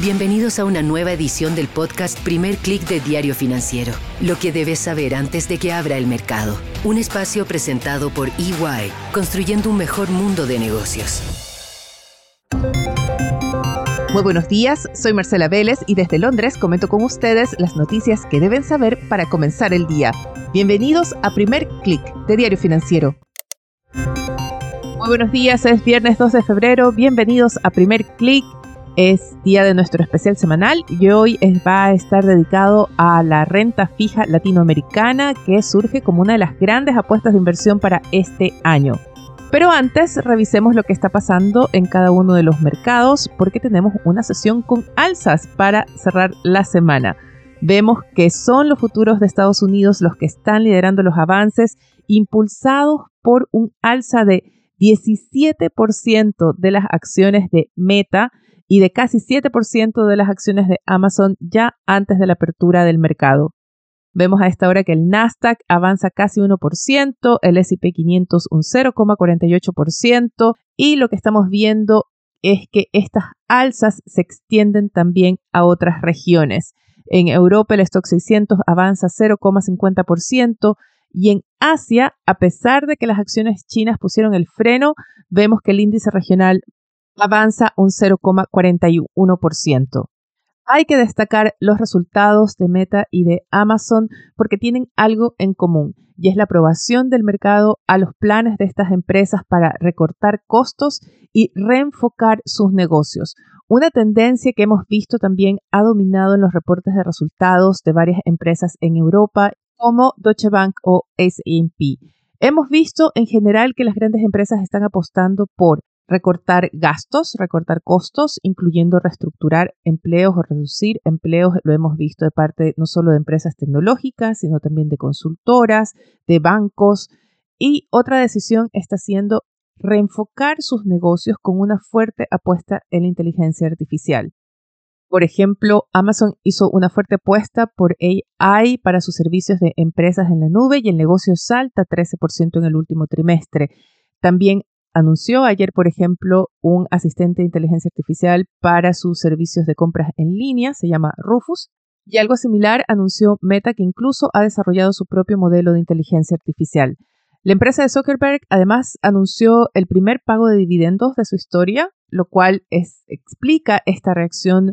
Bienvenidos a una nueva edición del podcast Primer Click de Diario Financiero. Lo que debes saber antes de que abra el mercado. Un espacio presentado por EY, construyendo un mejor mundo de negocios. Muy buenos días, soy Marcela Vélez y desde Londres comento con ustedes las noticias que deben saber para comenzar el día. Bienvenidos a Primer Click de Diario Financiero. Muy buenos días, es viernes 2 de febrero, bienvenidos a Primer Click es día de nuestro especial semanal y hoy va a estar dedicado a la renta fija latinoamericana que surge como una de las grandes apuestas de inversión para este año. Pero antes revisemos lo que está pasando en cada uno de los mercados porque tenemos una sesión con alzas para cerrar la semana. Vemos que son los futuros de Estados Unidos los que están liderando los avances impulsados por un alza de 17% de las acciones de Meta y de casi 7% de las acciones de Amazon ya antes de la apertura del mercado. Vemos a esta hora que el Nasdaq avanza casi 1%, el SP 500 un 0,48% y lo que estamos viendo es que estas alzas se extienden también a otras regiones. En Europa el stock 600 avanza 0,50% y en Asia, a pesar de que las acciones chinas pusieron el freno, vemos que el índice regional avanza un 0,41%. Hay que destacar los resultados de Meta y de Amazon porque tienen algo en común y es la aprobación del mercado a los planes de estas empresas para recortar costos y reenfocar sus negocios. Una tendencia que hemos visto también ha dominado en los reportes de resultados de varias empresas en Europa como Deutsche Bank o S&P. Hemos visto en general que las grandes empresas están apostando por recortar gastos, recortar costos, incluyendo reestructurar empleos o reducir empleos. Lo hemos visto de parte no solo de empresas tecnológicas, sino también de consultoras, de bancos. Y otra decisión está siendo reenfocar sus negocios con una fuerte apuesta en la inteligencia artificial. Por ejemplo, Amazon hizo una fuerte apuesta por AI para sus servicios de empresas en la nube y el negocio salta 13% en el último trimestre. También anunció ayer, por ejemplo, un asistente de inteligencia artificial para sus servicios de compras en línea, se llama Rufus, y algo similar anunció Meta, que incluso ha desarrollado su propio modelo de inteligencia artificial. La empresa de Zuckerberg además anunció el primer pago de dividendos de su historia, lo cual explica esta reacción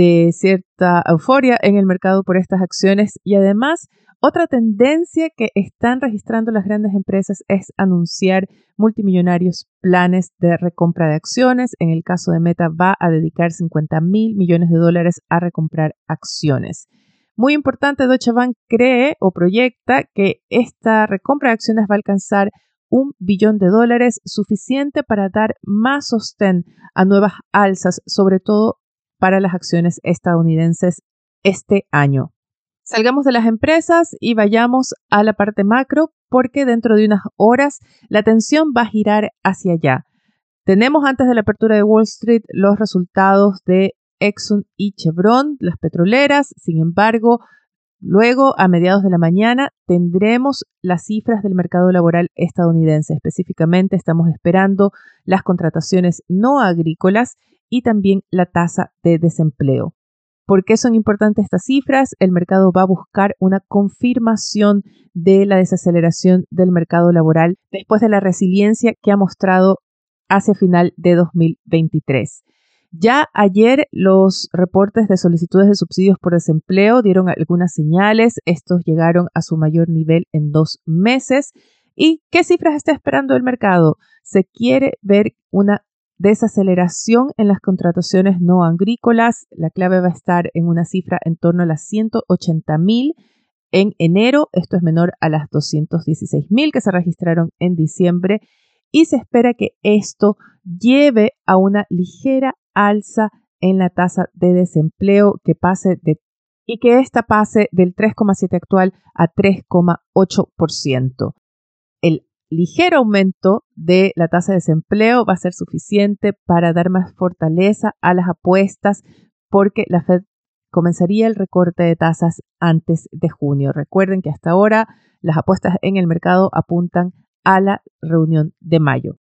de cierta euforia en el mercado por estas acciones y además otra tendencia que están registrando las grandes empresas es anunciar multimillonarios planes de recompra de acciones. En el caso de Meta va a dedicar 50 mil millones de dólares a recomprar acciones. Muy importante, Deutsche Bank cree o proyecta que esta recompra de acciones va a alcanzar un billón de dólares, suficiente para dar más sostén a nuevas alzas, sobre todo para las acciones estadounidenses este año. Salgamos de las empresas y vayamos a la parte macro porque dentro de unas horas la atención va a girar hacia allá. Tenemos antes de la apertura de Wall Street los resultados de Exxon y Chevron, las petroleras. Sin embargo, luego a mediados de la mañana tendremos las cifras del mercado laboral estadounidense. Específicamente estamos esperando las contrataciones no agrícolas y también la tasa de desempleo. ¿Por qué son importantes estas cifras? El mercado va a buscar una confirmación de la desaceleración del mercado laboral después de la resiliencia que ha mostrado hacia final de 2023. Ya ayer los reportes de solicitudes de subsidios por desempleo dieron algunas señales. Estos llegaron a su mayor nivel en dos meses. ¿Y qué cifras está esperando el mercado? Se quiere ver una desaceleración en las contrataciones no agrícolas. La clave va a estar en una cifra en torno a las 180 mil en enero. Esto es menor a las 216 mil que se registraron en diciembre. Y se espera que esto lleve a una ligera alza en la tasa de desempleo que pase de y que esta pase del 3,7 actual a 3,8%. Ligero aumento de la tasa de desempleo va a ser suficiente para dar más fortaleza a las apuestas porque la Fed comenzaría el recorte de tasas antes de junio. Recuerden que hasta ahora las apuestas en el mercado apuntan a la reunión de mayo.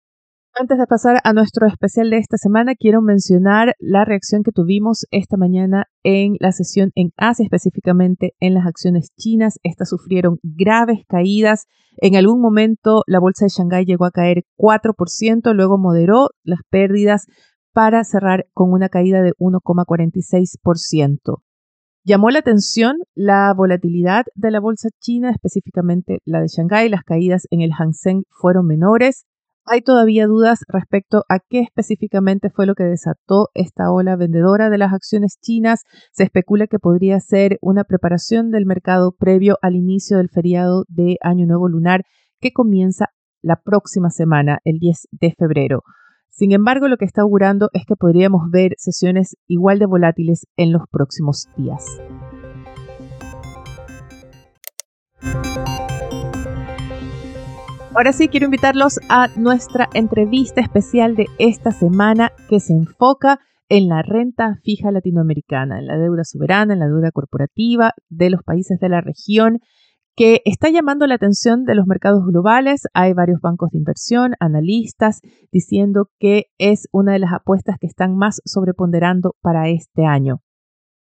Antes de pasar a nuestro especial de esta semana, quiero mencionar la reacción que tuvimos esta mañana en la sesión en Asia, específicamente en las acciones chinas. Estas sufrieron graves caídas. En algún momento la bolsa de Shanghái llegó a caer 4%, luego moderó las pérdidas para cerrar con una caída de 1,46%. Llamó la atención la volatilidad de la bolsa china, específicamente la de Shanghái. Las caídas en el Hang Seng fueron menores. Hay todavía dudas respecto a qué específicamente fue lo que desató esta ola vendedora de las acciones chinas. Se especula que podría ser una preparación del mercado previo al inicio del feriado de Año Nuevo Lunar que comienza la próxima semana, el 10 de febrero. Sin embargo, lo que está augurando es que podríamos ver sesiones igual de volátiles en los próximos días. Ahora sí, quiero invitarlos a nuestra entrevista especial de esta semana que se enfoca en la renta fija latinoamericana, en la deuda soberana, en la deuda corporativa de los países de la región, que está llamando la atención de los mercados globales. Hay varios bancos de inversión, analistas, diciendo que es una de las apuestas que están más sobreponderando para este año.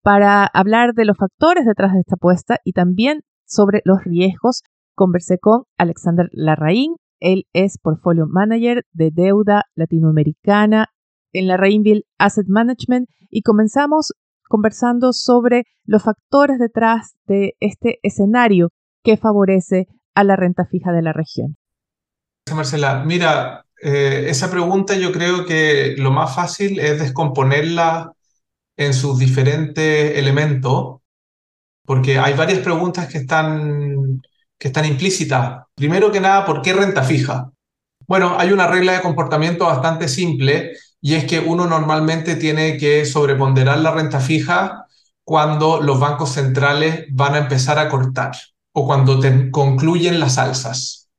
Para hablar de los factores detrás de esta apuesta y también sobre los riesgos, Conversé con Alexander Larraín. Él es Portfolio Manager de Deuda Latinoamericana en la Rainville Asset Management y comenzamos conversando sobre los factores detrás de este escenario que favorece a la renta fija de la región. Marcela, mira, eh, esa pregunta yo creo que lo más fácil es descomponerla en sus diferentes elementos, porque hay varias preguntas que están que están implícitas. Primero que nada, ¿por qué renta fija? Bueno, hay una regla de comportamiento bastante simple y es que uno normalmente tiene que sobreponderar la renta fija cuando los bancos centrales van a empezar a cortar o cuando concluyen las alzas.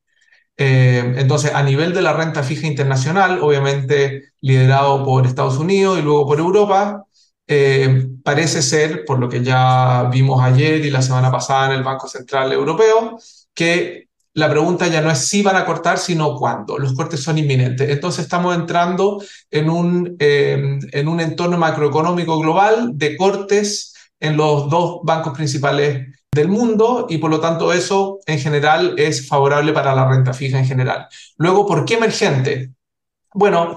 Eh, entonces, a nivel de la renta fija internacional, obviamente liderado por Estados Unidos y luego por Europa, eh, parece ser, por lo que ya vimos ayer y la semana pasada en el Banco Central Europeo, que la pregunta ya no es si van a cortar, sino cuándo. Los cortes son inminentes. Entonces estamos entrando en un, eh, en un entorno macroeconómico global de cortes en los dos bancos principales del mundo y por lo tanto eso en general es favorable para la renta fija en general. Luego, ¿por qué emergente? Bueno, la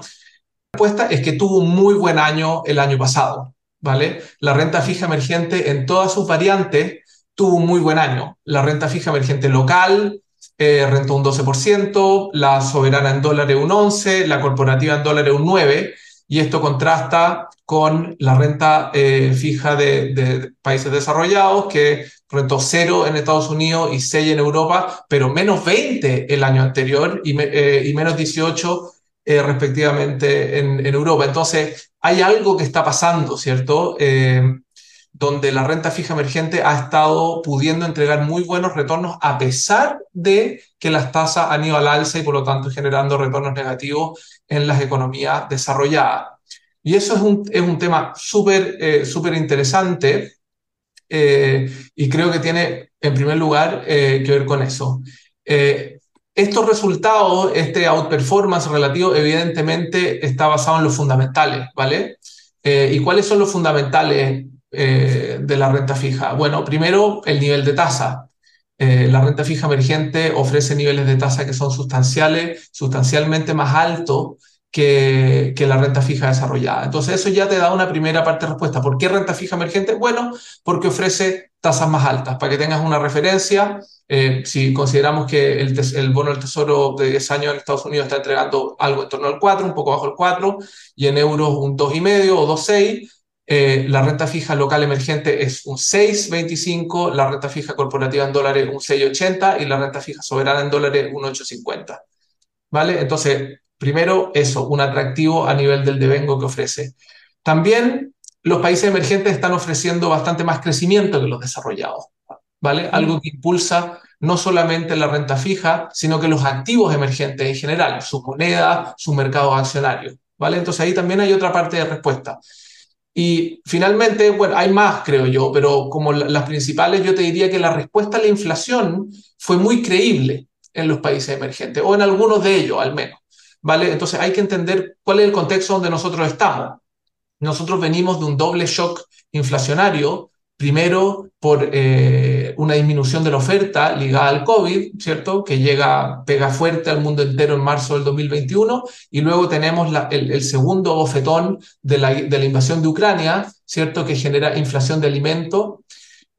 respuesta es que tuvo un muy buen año el año pasado. ¿Vale? La renta fija emergente en todas sus variantes tuvo un muy buen año. La renta fija emergente local eh, rentó un 12%, la soberana en dólares un 11%, la corporativa en dólares un 9%, y esto contrasta con la renta eh, fija de, países desarrollados, que rentó 0 en Estados Unidos y 6 en Europa, pero menos 20 el año anterior y, eh, menos 18 eh, respectivamente en, Europa. Entonces, hay algo que está pasando, ¿cierto? Eh, donde la renta fija emergente ha estado pudiendo entregar muy buenos retornos a pesar de que las tasas han ido al alza y por lo tanto generando retornos negativos en las economías desarrolladas. Y eso es un, es un tema súper eh, súper interesante y creo que tiene en primer lugar que ver con eso. Estos resultados, este outperformance relativo, evidentemente está basado en los fundamentales, ¿vale? Eh, ¿Y cuáles son los fundamentales eh, de la renta fija? Bueno, primero, el nivel de tasa. Eh, la renta fija emergente ofrece niveles de tasa que son sustanciales, sustancialmente más altos que, que, la renta fija desarrollada. Entonces eso ya te da una primera parte de respuesta. ¿Por qué renta fija emergente? Bueno, porque ofrece tasas más altas. Para que tengas una referencia, eh, si consideramos que el, bono del tesoro de 10 años en Estados Unidos está entregando algo en torno al 4, un poco bajo el 4, y en euros un 2,5 o 2,6, eh, la renta fija local emergente es un 6,25, la renta fija corporativa en dólares un 6,80 y la renta fija soberana en dólares un 8,50. ¿Vale? Entonces, primero eso, un atractivo a nivel del devengo que ofrece. También los países emergentes están ofreciendo bastante más crecimiento que los desarrollados. ¿vale? Algo que impulsa no solamente la renta fija, sino que los activos emergentes en general, su moneda, su mercado accionario, ¿vale? Entonces ahí también hay otra parte de respuesta. Y finalmente, bueno, hay más, creo yo, pero como las principales, yo te diría que la respuesta a la inflación fue muy creíble en los países emergentes, o en algunos de ellos al menos. Entonces hay que entender cuál es el contexto donde nosotros estamos. Nosotros venimos de un doble shock inflacionario, primero por eh, una disminución de la oferta ligada al COVID, ¿cierto? Que llega, pega fuerte al mundo entero en marzo del 2021, y luego tenemos el, segundo bofetón de la, de la, invasión de Ucrania, ¿cierto? Que genera inflación de alimentos.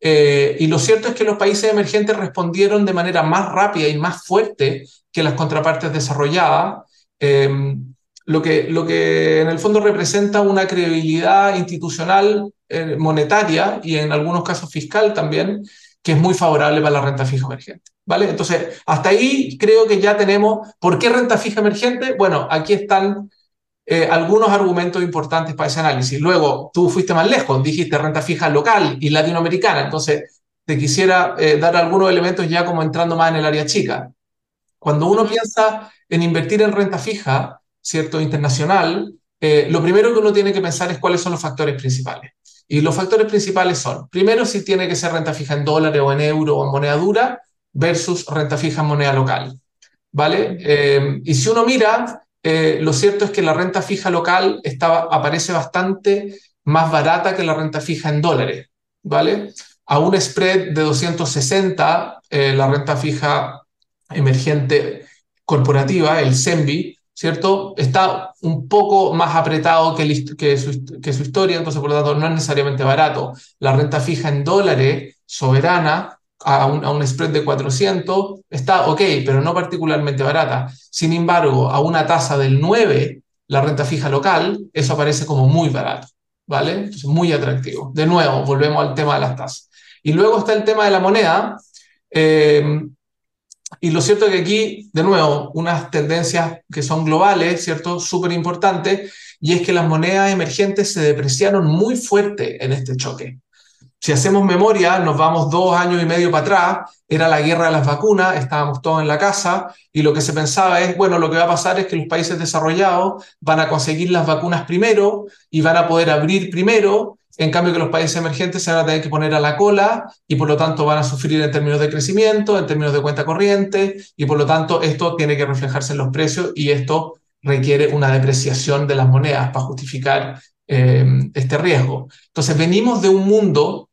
Eh, y lo cierto es que los países emergentes respondieron de manera más rápida y más fuerte que las contrapartes desarrolladas. Eh, lo que, lo que en el fondo representa una credibilidad institucional eh, monetaria y en algunos casos fiscal también, que es muy favorable para la renta fija emergente. ¿Vale? Entonces, hasta ahí creo que ya tenemos, ¿por qué renta fija emergente? Bueno, aquí están eh, algunos argumentos importantes para ese análisis. Luego, tú fuiste más lejos, dijiste renta fija local y latinoamericana, entonces te quisiera eh, dar algunos elementos ya como entrando más en el área chica. Cuando uno piensa en invertir en renta fija, ¿cierto? internacional, eh, lo primero que uno tiene que pensar es cuáles son los factores principales. Y los factores principales son, primero, si tiene que ser renta fija en dólares o en euro o en moneda dura versus renta fija en moneda local. ¿Vale? Eh, y si uno mira, eh, lo cierto es que la renta fija local estaba, aparece bastante más barata que la renta fija en dólares. ¿Vale? A un spread de 260, la renta fija emergente corporativa, el SEMBI, ¿cierto? Está un poco más apretado que, su, historia, entonces por lo tanto no es necesariamente barato. La renta fija en dólares soberana a un, a un, spread de 400 está ok, pero no particularmente barata. Sin embargo, a una tasa del 9, la renta fija local, eso aparece como muy barato, ¿vale? Entonces, muy atractivo. De nuevo, volvemos al tema de las tasas. Y luego está el tema de la moneda. Eh, y lo cierto es que aquí, de nuevo, unas tendencias que son globales, ¿cierto? Súper importantes, y es que las monedas emergentes se depreciaron muy fuerte en este choque. Si hacemos memoria, nos vamos dos años y medio para atrás, era la guerra de las vacunas, estábamos todos en la casa, y lo que se pensaba es, bueno, lo que va a pasar es que los países desarrollados van a conseguir las vacunas primero y van a poder abrir primero, en cambio que los países emergentes se van a tener que poner a la cola y por lo tanto van a sufrir en términos de crecimiento, en términos de cuenta corriente y por lo tanto esto tiene que reflejarse en los precios y esto requiere una depreciación de las monedas para justificar eh, este riesgo. Entonces venimos de un mundo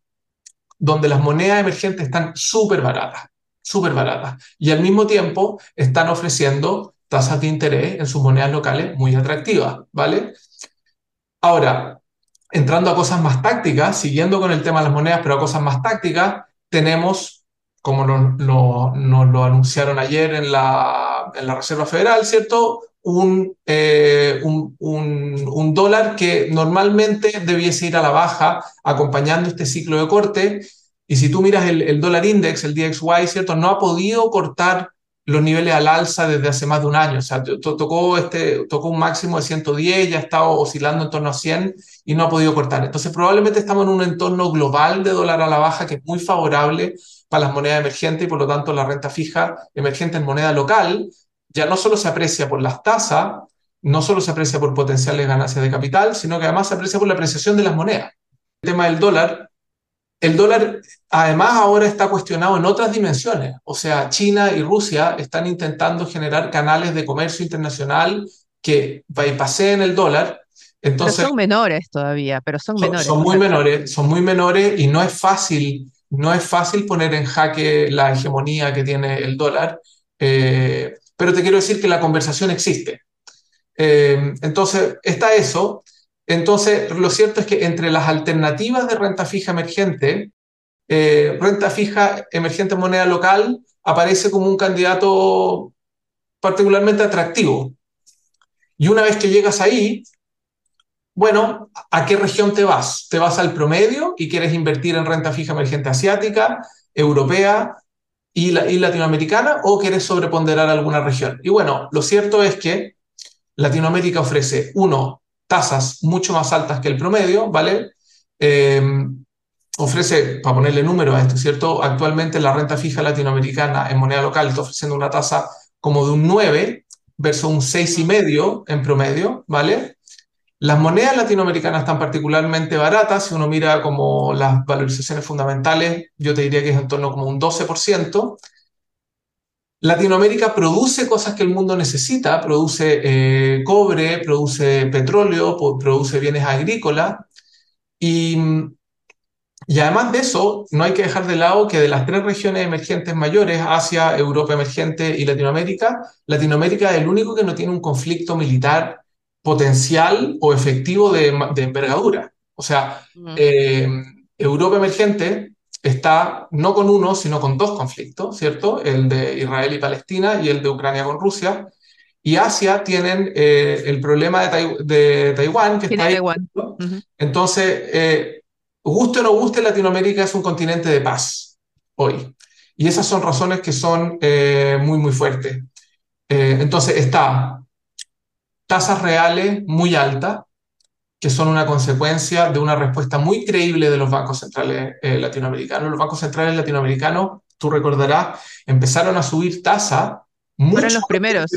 donde las monedas emergentes están súper baratas, súper baratas y al mismo tiempo están ofreciendo tasas de interés en sus monedas locales muy atractivas, ¿vale? Ahora, entrando a cosas más tácticas, siguiendo con el tema de las monedas, pero a cosas más tácticas, tenemos, como nos lo, anunciaron ayer en la, en la, Reserva Federal, ¿cierto? Un, eh, un, dólar que normalmente debiese ir a la baja acompañando este ciclo de corte. Y si tú miras el, el dólar index, el DXY, ¿cierto? No ha podido cortar los niveles al alza desde hace más de un año. O sea, tocó, este, tocó un máximo de 110, ya ha estado oscilando en torno a 100 y no ha podido cortar. Entonces, probablemente estamos en un entorno global de dólar a la baja que es muy favorable para las monedas emergentes y por lo tanto la renta fija emergente en moneda local ya no solo se aprecia por las tasas, no solo se aprecia por potenciales ganancias de capital, sino que además se aprecia por la apreciación de las monedas. El tema del dólar el dólar además ahora está cuestionado en otras dimensiones. O sea, China y Rusia están intentando generar canales de comercio internacional que bypasseen el dólar. Entonces, son menores todavía, pero son, menores. Son muy menores, son muy menores y no es fácil, no es fácil poner en jaque la hegemonía que tiene el dólar. Eh, pero te quiero decir que la conversación existe. Eh, entonces, está eso. Entonces, lo cierto es que entre las alternativas de renta fija emergente, eh, renta fija emergente en moneda local aparece como un candidato particularmente atractivo. Y una vez que llegas ahí, bueno, ¿a qué región te vas? ¿Te vas al promedio y quieres invertir en renta fija emergente asiática, europea y, y latinoamericana o quieres sobreponderar alguna región? Y bueno, lo cierto es que Latinoamérica ofrece, uno, tasas mucho más altas que el promedio, ¿vale? Eh, ofrece, para ponerle número a esto, ¿cierto? Actualmente la renta fija latinoamericana en moneda local está ofreciendo una tasa como de un 9 versus un 6,5 en promedio, ¿vale? Las monedas latinoamericanas están particularmente baratas, si uno mira como las valorizaciones fundamentales, yo te diría que es en torno como un 12%. Latinoamérica produce cosas que el mundo necesita, produce eh, cobre, produce petróleo, produce bienes agrícolas y, y además de eso, no hay que dejar de lado que de las tres regiones emergentes mayores, Asia, Europa emergente y Latinoamérica, Latinoamérica es el único que no tiene un conflicto militar potencial o efectivo de, envergadura. O sea, eh, Europa emergente está no con uno, sino con dos conflictos, ¿cierto? El de Israel y Palestina y el de Ucrania con Rusia. Y Asia tienen eh, el problema de, Taiwán, que está ahí. Entonces, eh, guste o no guste, Latinoamérica es un continente de paz hoy. Y esas son razones que son eh, muy, muy fuertes. entonces, está tasas reales muy altas, que son una consecuencia de una respuesta muy creíble de los bancos centrales eh, latinoamericanos. Los bancos centrales latinoamericanos, tú recordarás, empezaron a subir tasa Fueron los primeros.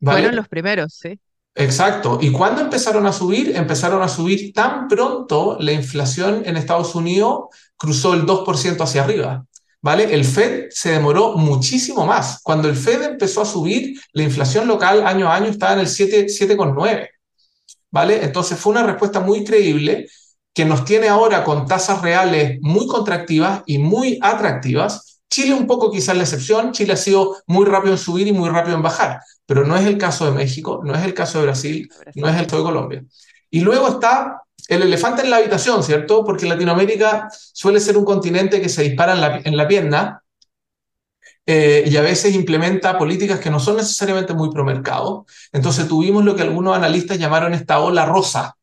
Fueron los primeros, sí. Exacto. ¿Y cuándo empezaron a subir? Empezaron a subir tan pronto la inflación en Estados Unidos cruzó el 2% hacia arriba. ¿Vale? El Fed se demoró muchísimo más. Cuando el Fed empezó a subir, la inflación local año a año estaba en el 7,9. ¿Vale? Entonces fue una respuesta muy creíble que nos tiene ahora con tasas reales muy contractivas y muy atractivas. Chile un poco quizás la excepción, Chile ha sido muy rápido en subir y muy rápido en bajar, pero no es el caso de México, no es el caso de Brasil, no es el caso de Colombia. Y luego está el elefante en la habitación, ¿cierto? Porque Latinoamérica suele ser un continente que se dispara en la, en la pierna eh, y a veces implementa políticas que no son necesariamente muy pro mercado. Entonces tuvimos lo que algunos analistas llamaron esta ola rosa,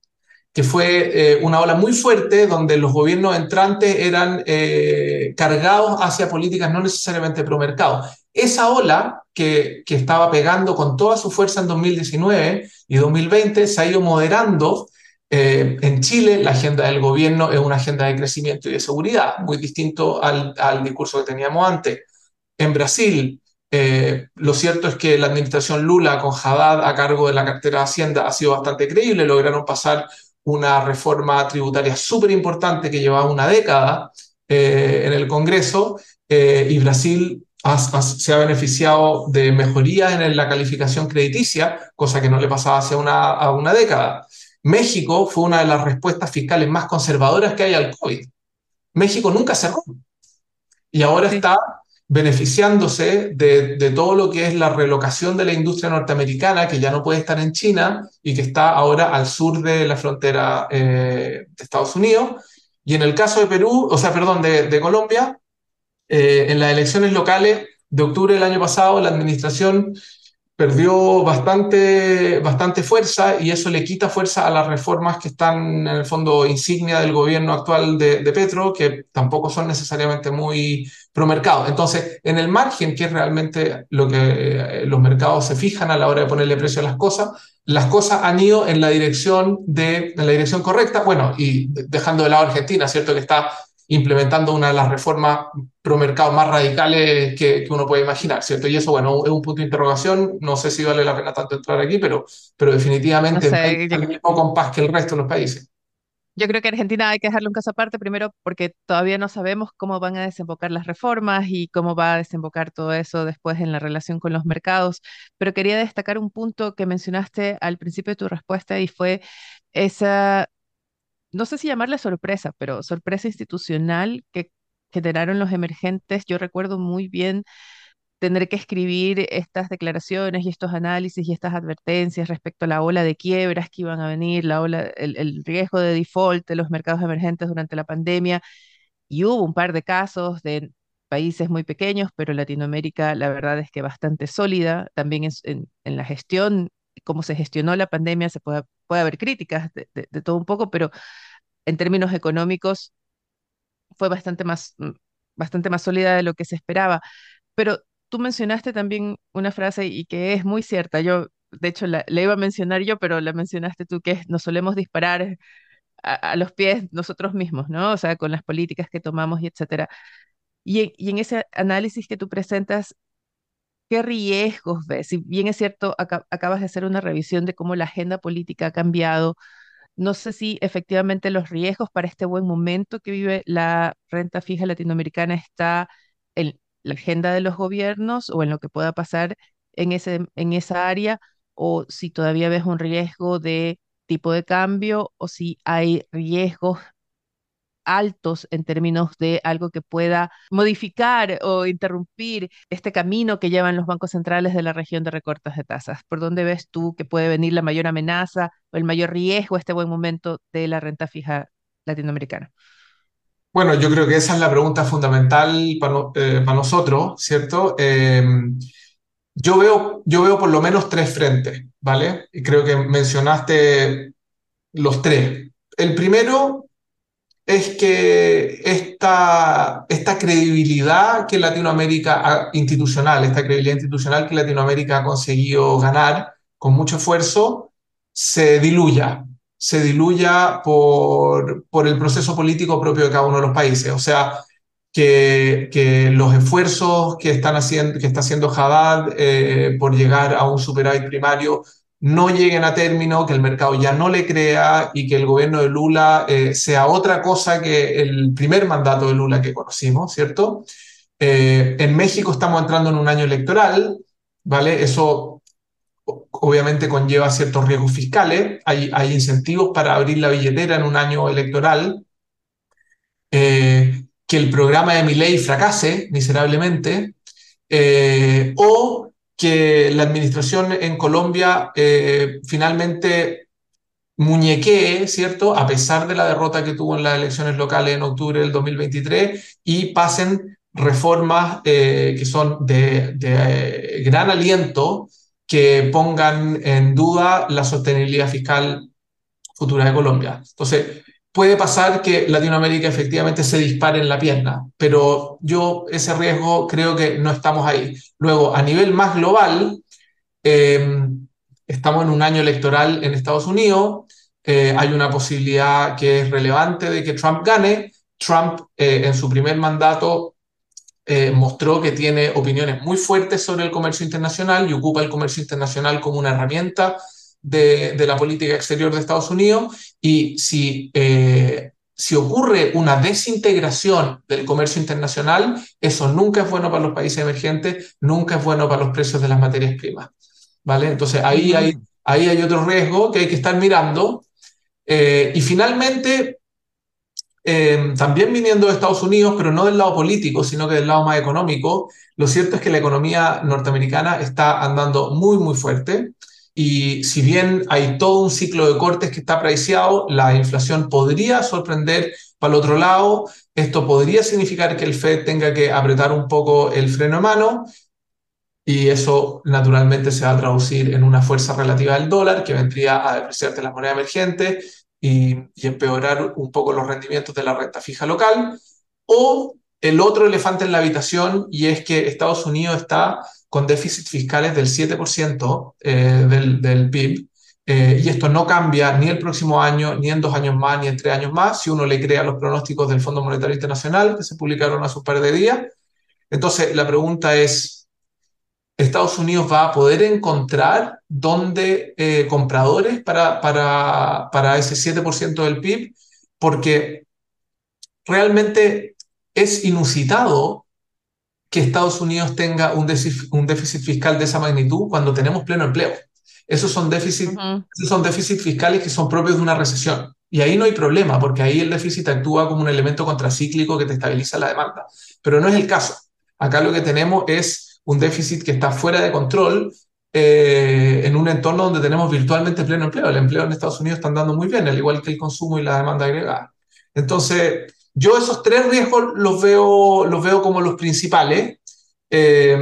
que fue eh, una ola muy fuerte donde los gobiernos entrantes eran eh, cargados hacia políticas no necesariamente pro mercado. Esa ola que, que estaba pegando con toda su fuerza en 2019 y 2020 se ha ido moderando en Chile la agenda del gobierno es una agenda de crecimiento y de seguridad, muy distinto al, al discurso que teníamos antes. En Brasil, eh, lo cierto es que la administración Lula con Haddad a cargo de la cartera de Hacienda ha sido bastante creíble, lograron pasar una reforma tributaria súper importante que llevaba una década eh, en el Congreso eh, y Brasil se ha beneficiado de mejorías en la calificación crediticia, cosa que no le pasaba hace una, a una década. México fue una de las respuestas fiscales más conservadoras que hay al COVID. México nunca cerró y ahora está beneficiándose de, todo lo que es la relocación de la industria norteamericana, que ya no puede estar en China y que está ahora al sur de la frontera eh, de Estados Unidos. Y en el caso de Perú, o sea, perdón, de, Colombia, eh, en las elecciones locales de octubre del año pasado, la administración perdió bastante, bastante fuerza y eso le quita fuerza a las reformas que están en el fondo insignia del gobierno actual de, Petro, que tampoco son necesariamente muy pro mercado. Entonces, en el margen, que es realmente lo que eh, los mercados se fijan a la hora de ponerle precio a las cosas, las cosas han ido en la dirección, de, en la dirección correcta, bueno, y dejando de lado Argentina, ¿cierto? Que está implementando una de las reformas pro mercado más radicales que, uno puede imaginar, ¿cierto? Y eso, bueno, es un punto de interrogación. No sé si vale la pena tanto entrar aquí, pero, pero definitivamente no el mismo compás que el resto de los países. Yo creo que Argentina hay que dejarle un caso aparte, primero porque todavía no sabemos cómo van a desembocar las reformas y cómo va a desembocar todo eso después en la relación con los mercados. Pero quería destacar un punto que mencionaste al principio de tu respuesta y fue esa no sé si llamarle sorpresa, pero sorpresa institucional que generaron los emergentes. Yo recuerdo muy bien tener que escribir estas declaraciones y estos análisis y estas advertencias respecto a la ola de quiebras que iban a venir, la ola, el, riesgo de default de los mercados emergentes durante la pandemia. Y hubo un par de casos de países muy pequeños, pero Latinoamérica la verdad es que bastante sólida. También en, la gestión, cómo se gestionó la pandemia, se puede, puede haber críticas de todo un poco, pero en términos económicos fue bastante más, mm, bastante más sólida de lo que se esperaba. Pero tú mencionaste también una frase y que es muy cierta. Yo, de hecho, la, iba a mencionar yo, pero la mencionaste tú, que es, nos solemos disparar a, los pies nosotros mismos, ¿no? O sea, con las políticas que tomamos y etcétera. Y, y en ese análisis que tú presentas, ¿qué riesgos ves? Si bien es cierto, acabas de hacer una revisión de cómo la agenda política ha cambiado, no sé si efectivamente los riesgos para este buen momento que vive la renta fija latinoamericana está en la agenda de los gobiernos o en lo que pueda pasar en, ese, en esa área, o si todavía ves un riesgo de tipo de cambio o si hay riesgos altos en términos de algo que pueda modificar o interrumpir este camino que llevan los bancos centrales de la región de recortes de tasas? ¿Por dónde ves tú que puede venir la mayor amenaza o el mayor riesgo a este buen momento de la renta fija latinoamericana? Bueno, yo creo que esa es la pregunta fundamental para, eh, nosotros, ¿cierto? Em, yo veo, yo veo por lo menos tres frentes, ¿vale? Y creo que mencionaste los tres. El primero es que esta, esta credibilidad que Latinoamérica institucional, esta credibilidad institucional que Latinoamérica ha conseguido ganar con mucho esfuerzo, se diluya, se diluya por, por el proceso político propio de cada uno de los países. O sea, que, que los esfuerzos que, están haciendo, que está haciendo Haddad eh, por llegar a un superávit primario no lleguen a término, que el mercado ya no le crea y que el gobierno de Lula eh, sea otra cosa que el primer mandato de Lula que conocimos, ¿cierto? Eh, en México estamos entrando en un año electoral, ¿vale? Eso obviamente conlleva ciertos riesgos fiscales, hay, incentivos para abrir la billetera en un año electoral, eh, que el programa de mi ley fracase miserablemente, o que la administración en Colombia eh, finalmente muñequee, ¿cierto? A pesar de la derrota que tuvo en las elecciones locales en octubre del 2023 y pasen reformas eh, que son de, de, gran aliento que pongan en duda la sostenibilidad fiscal futura de Colombia. Entonces, puede pasar que Latinoamérica efectivamente se dispare en la pierna, pero yo ese riesgo creo que no estamos ahí. Luego, a nivel más global, eh, estamos en un año electoral en Estados Unidos, eh, hay una posibilidad que es relevante de que Trump gane. Trump eh, en su primer mandato mostró que tiene opiniones muy fuertes sobre el comercio internacional y ocupa el comercio internacional como una herramienta de, la política exterior de Estados Unidos y si, eh, si ocurre una desintegración del comercio internacional, eso nunca es bueno para los países emergentes, nunca es bueno para los precios de las materias primas. ¿Vale? Entonces ahí hay, ahí hay otro riesgo que hay que estar mirando. Eh, y finalmente, eh, también viniendo de Estados Unidos, pero no del lado político, sino que del lado más económico, lo cierto es que la economía norteamericana está andando muy, muy fuerte. Y si bien hay todo un ciclo de cortes que está apreciado, la inflación podría sorprender para el otro lado. Esto podría significar que el Fed tenga que apretar un poco el freno de mano y eso naturalmente se va a traducir en una fuerza relativa del dólar que vendría a depreciarte la moneda emergente y, y empeorar un poco los rendimientos de la renta fija local. O el otro elefante en la habitación y es que Estados Unidos está con déficits fiscales del 7% eh, del, del, PIB. Eh, y esto no cambia ni el próximo año, ni en dos años más, ni en tres años más, si uno le crea los pronósticos del Fondo Monetario Internacional que se publicaron hace un par de días. Entonces, la pregunta es, ¿Estados Unidos va a poder encontrar dónde eh, compradores para, para, para ese 7% del PIB? Porque realmente es inusitado que Estados Unidos tenga un déficit, un déficit fiscal de esa magnitud cuando tenemos pleno empleo. Esos son déficits, son déficits fiscales que son propios de una recesión. Y ahí no hay problema, porque ahí el déficit actúa como un elemento contracíclico que te estabiliza la demanda. Pero no es el caso. Acá lo que tenemos es un déficit que está fuera de control eh, en un entorno donde tenemos virtualmente pleno empleo. El empleo en Estados Unidos está andando muy bien, al igual que el consumo y la demanda agregada. Entonces, yo esos tres riesgos los veo, los veo como los principales. Eh,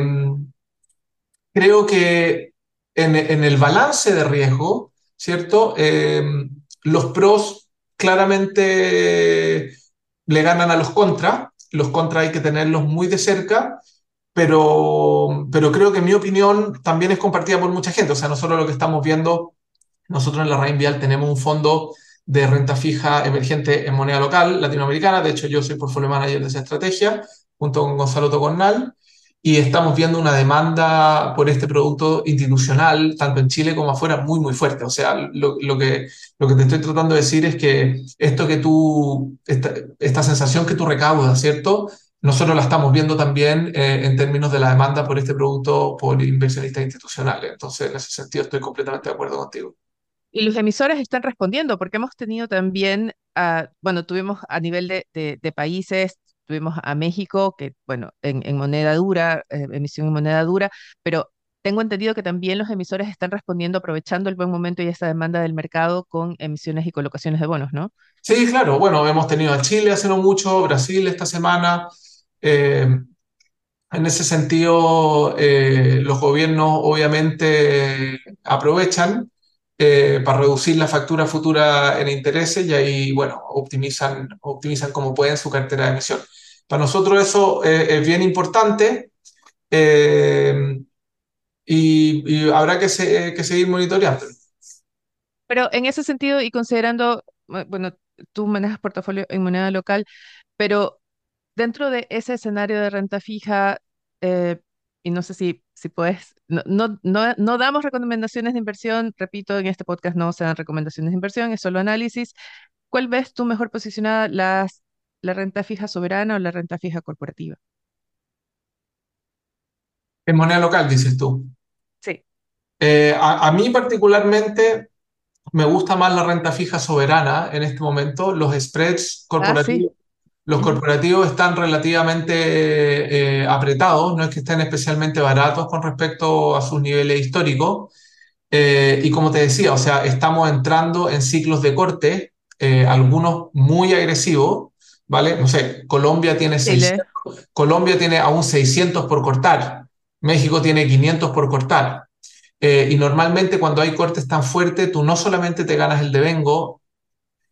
creo que en, el balance de riesgo, ¿cierto? Eh, los pros claramente le ganan a los contras. Los contras hay que tenerlos muy de cerca, pero, pero creo que mi opinión también es compartida por mucha gente. O sea, nosotros lo que estamos viendo, nosotros en la Vial tenemos un fondo de renta fija emergente en moneda local latinoamericana. De hecho, yo soy portfolio manager de esa estrategia junto con Gonzalo Tocornal y estamos viendo una demanda por este producto institucional, tanto en Chile como afuera, muy, muy fuerte. O sea, lo, que, lo que te estoy tratando de decir es que esto que tú, esta, esta sensación que tú recaudas, ¿cierto? nosotros la estamos viendo también eh, en términos de la demanda por este producto por inversionistas institucionales. Entonces, en ese sentido, estoy completamente de acuerdo contigo. Y los emisores están respondiendo, porque hemos tenido también, uh, bueno, tuvimos a nivel de, países, tuvimos a México, que, bueno, en, en moneda dura, eh, emisión en moneda dura, pero tengo entendido que también los emisores están respondiendo, aprovechando el buen momento y esa demanda del mercado con emisiones y colocaciones de bonos, ¿no? Sí, claro. Bueno, hemos tenido a Chile hace no mucho, Brasil esta semana. Eh, en ese sentido, eh, los gobiernos obviamente aprovechan eh, para reducir la factura futura en intereses y ahí, bueno, optimizan, optimizan como pueden su cartera de emisión. Para nosotros eso eh, es bien importante eh, y, habrá que, se, que seguir monitoreando. Pero en ese sentido y considerando, bueno, tú manejas portafolio en moneda local, pero dentro de ese escenario de renta fija, y no sé si, si puedes, no, no, no, no, damos recomendaciones de inversión, repito, en este podcast no se dan recomendaciones de inversión, es solo análisis. ¿Cuál ves tú mejor posicionada, las, la renta fija soberana o la renta fija corporativa? En moneda local, dices tú. Sí. Eh, a, a, mí particularmente me gusta más la renta fija soberana en este momento. Los spreads corporativos, ah, sí. Los corporativos están relativamente eh, apretados, no es que estén especialmente baratos con respecto a sus niveles históricos. Eh, y como te decía, o sea, estamos entrando en ciclos de corte, eh, algunos muy agresivos, ¿vale? No sé, Colombia tiene, 600, Colombia tiene aún 600 por cortar, México tiene 500 por cortar. y normalmente cuando hay cortes tan fuertes, tú no solamente te ganas el devengo,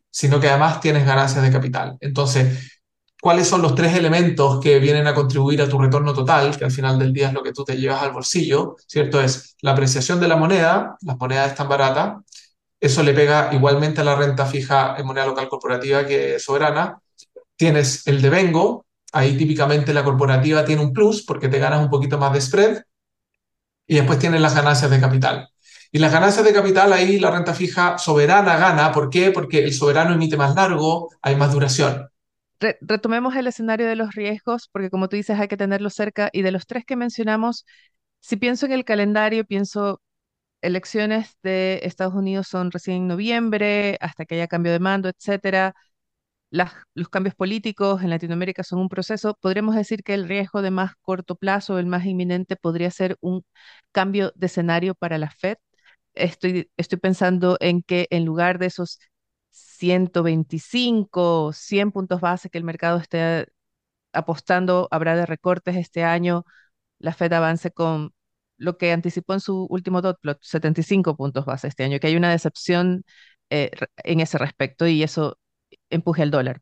sino que además tienes ganancias de capital. Entonces, cuáles son los tres elementos que vienen a contribuir a tu retorno total, que al final del día es lo que tú te llevas al bolsillo, ¿cierto? Es la apreciación de la moneda, las monedas están baratas, eso le pega igualmente a la renta fija en moneda local corporativa que soberana. Tienes el devengo, ahí típicamente la corporativa tiene un plus porque te ganas un poquito más de spread, y después tienes las ganancias de capital. Y las ganancias de capital, ahí la renta fija soberana gana. ¿Por qué? Porque el soberano emite más largo, hay más duración retomemos el escenario de los riesgos, porque como tú dices, hay que tenerlo cerca. Y de los tres que mencionamos, si pienso en el calendario, pienso elecciones de Estados Unidos son recién en noviembre, hasta que haya cambio de mando, etcétera. Los cambios políticos en Latinoamérica son un proceso. Podríamos decir que el riesgo de más corto plazo, el más inminente, podría ser un cambio de escenario para la Fed. Estoy pensando en que en lugar de esos 125, 100 puntos base que el mercado esté apostando, habrá de recortes este año, la Fed avance con lo que anticipó en su último dot plot, 75 puntos base este año, que hay una decepción eh, en ese respecto y eso empuje al dólar.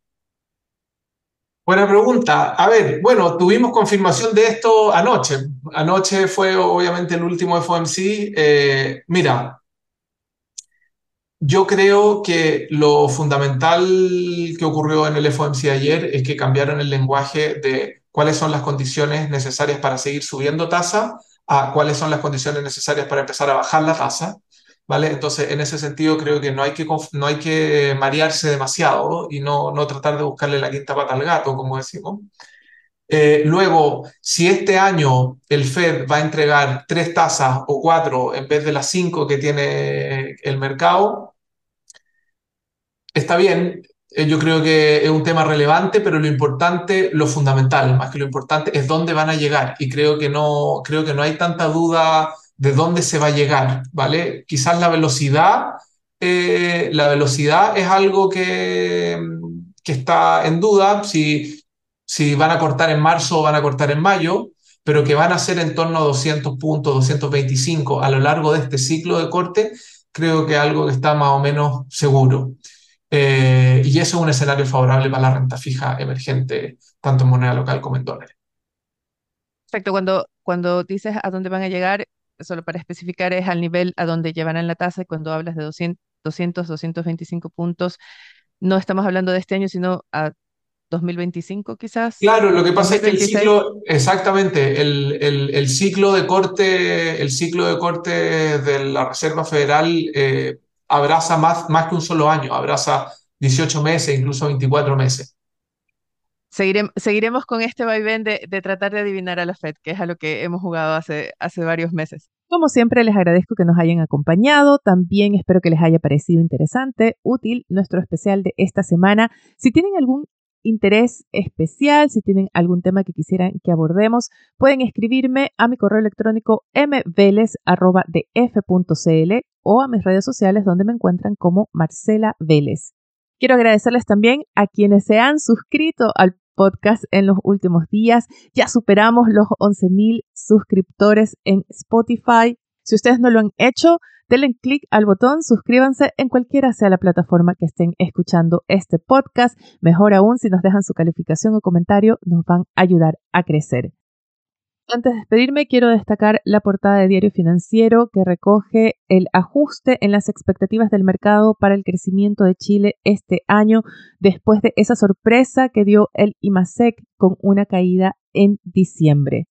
Buena pregunta. A ver, bueno, tuvimos confirmación de esto anoche. Anoche fue obviamente el último FOMC. Eh, mira, yo creo que lo fundamental que ocurrió en el FOMC ayer es que cambiaron el lenguaje de cuáles son las condiciones necesarias para seguir subiendo tasa a cuáles son las condiciones necesarias para empezar a bajar la tasa. ¿Vale? Entonces, en ese sentido, creo que no hay que, no hay que marearse demasiado y no, no tratar de buscarle la quinta pata al gato, como decimos. Eh, luego, si este año el Fed va a entregar tres tasas o cuatro en vez de las cinco que tiene el mercado, está bien. Eh, yo creo que es un tema relevante, pero lo importante, lo fundamental, más que lo importante, es dónde van a llegar. Y creo que no, creo que no hay tanta duda de dónde se va a llegar, ¿vale? Quizás la velocidad, eh, la velocidad es algo que, que está en duda. Si si van a cortar en marzo o van a cortar en mayo, pero que van a ser en torno a 200 puntos, 225 a lo largo de este ciclo de corte, creo que algo que está más o menos seguro. Eh, y eso es un escenario favorable para la renta fija emergente, tanto en moneda local como en dólares. Perfecto, cuando, cuando dices a dónde van a llegar, solo para especificar, es al nivel a donde llevarán la tasa cuando hablas de 200, 200 225 puntos, no estamos hablando de este año, sino a 2025 quizás. Claro, lo que pasa es que el ciclo, exactamente, el, el, el, ciclo de corte, el ciclo de corte de la Reserva Federal eh, abraza más, más que un solo año, abraza 18 meses, incluso 24 meses. seguiremos con este vaivén de, de, tratar de adivinar a la Fed, que es a lo que hemos jugado hace, hace varios meses. Como siempre, les agradezco que nos hayan acompañado. También espero que les haya parecido interesante, útil nuestro especial de esta semana. Si tienen algún interés especial, si tienen algún tema que quisieran que abordemos, pueden escribirme a mi correo electrónico mveles.df.cl o a mis redes sociales donde me encuentran como Marcela Vélez. Quiero agradecerles también a quienes se han suscrito al podcast en los últimos días. Ya superamos los 11.000 suscriptores en Spotify. Si ustedes no lo han hecho, denle clic al botón, suscríbanse en cualquiera sea la plataforma que estén escuchando este podcast. Mejor aún, si nos dejan su calificación o comentario, nos van a ayudar a crecer. Antes de despedirme, quiero destacar la portada de Diario Financiero que recoge el ajuste en las expectativas del mercado para el crecimiento de Chile este año, después de esa sorpresa que dio el IMASEC con una caída en diciembre.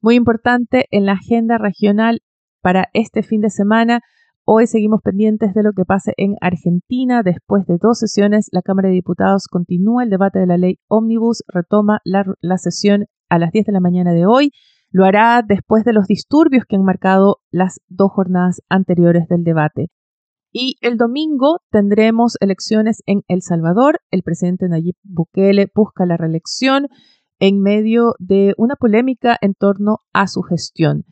Muy importante en la agenda regional para este fin de semana. Hoy seguimos pendientes de lo que pase en Argentina. Después de dos sesiones, la Cámara de Diputados continúa el debate de la ley Omnibus, retoma la, la sesión a las 10 de la mañana de hoy. Lo hará después de los disturbios que han marcado las dos jornadas anteriores del debate. Y el domingo tendremos elecciones en El Salvador. El presidente Nayib Bukele busca la reelección en medio de una polémica en torno a su gestión.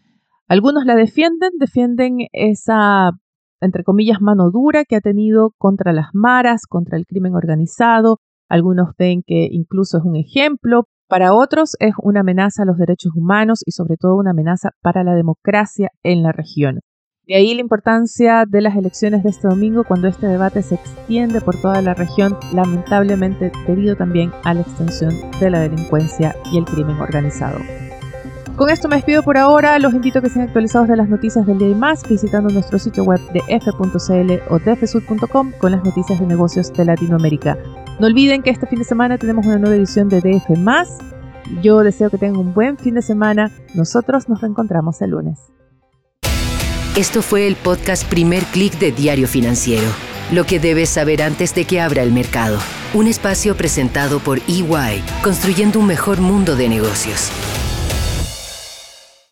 Algunos la defienden, defienden esa, entre comillas, mano dura que ha tenido contra las maras, contra el crimen organizado. Algunos ven que incluso es un ejemplo, para otros es una amenaza a los derechos humanos y sobre todo una amenaza para la democracia en la región. De ahí la importancia de las elecciones de este domingo cuando este debate se extiende por toda la región, lamentablemente debido también a la extensión de la delincuencia y el crimen organizado. Con esto me despido por ahora, los invito a que sean actualizados de las noticias del día y más visitando nuestro sitio web de f.cl o dfsud.com con las noticias de negocios de Latinoamérica. No olviden que este fin de semana tenemos una nueva edición de DF. Yo deseo que tengan un buen fin de semana. Nosotros nos reencontramos el lunes. Esto fue el podcast Primer Click de Diario Financiero. Lo que debes saber antes de que abra el mercado. Un espacio presentado por EY, construyendo un mejor mundo de negocios.